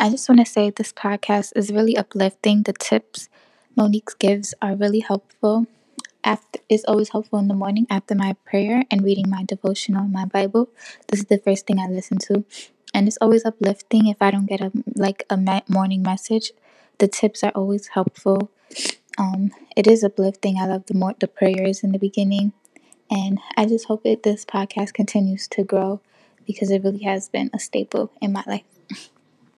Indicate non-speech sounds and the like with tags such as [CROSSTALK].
I just want to say this podcast is really uplifting. The tips Monique gives are really helpful. After it's always helpful in the morning after my prayer and reading my devotional, my Bible. This is the first thing I listen to, and it's always uplifting. If I don't get a like a morning message, the tips are always helpful. Um, it is uplifting. I love the more the prayers in the beginning, and I just hope that this podcast continues to grow because it really has been a staple in my life. [LAUGHS]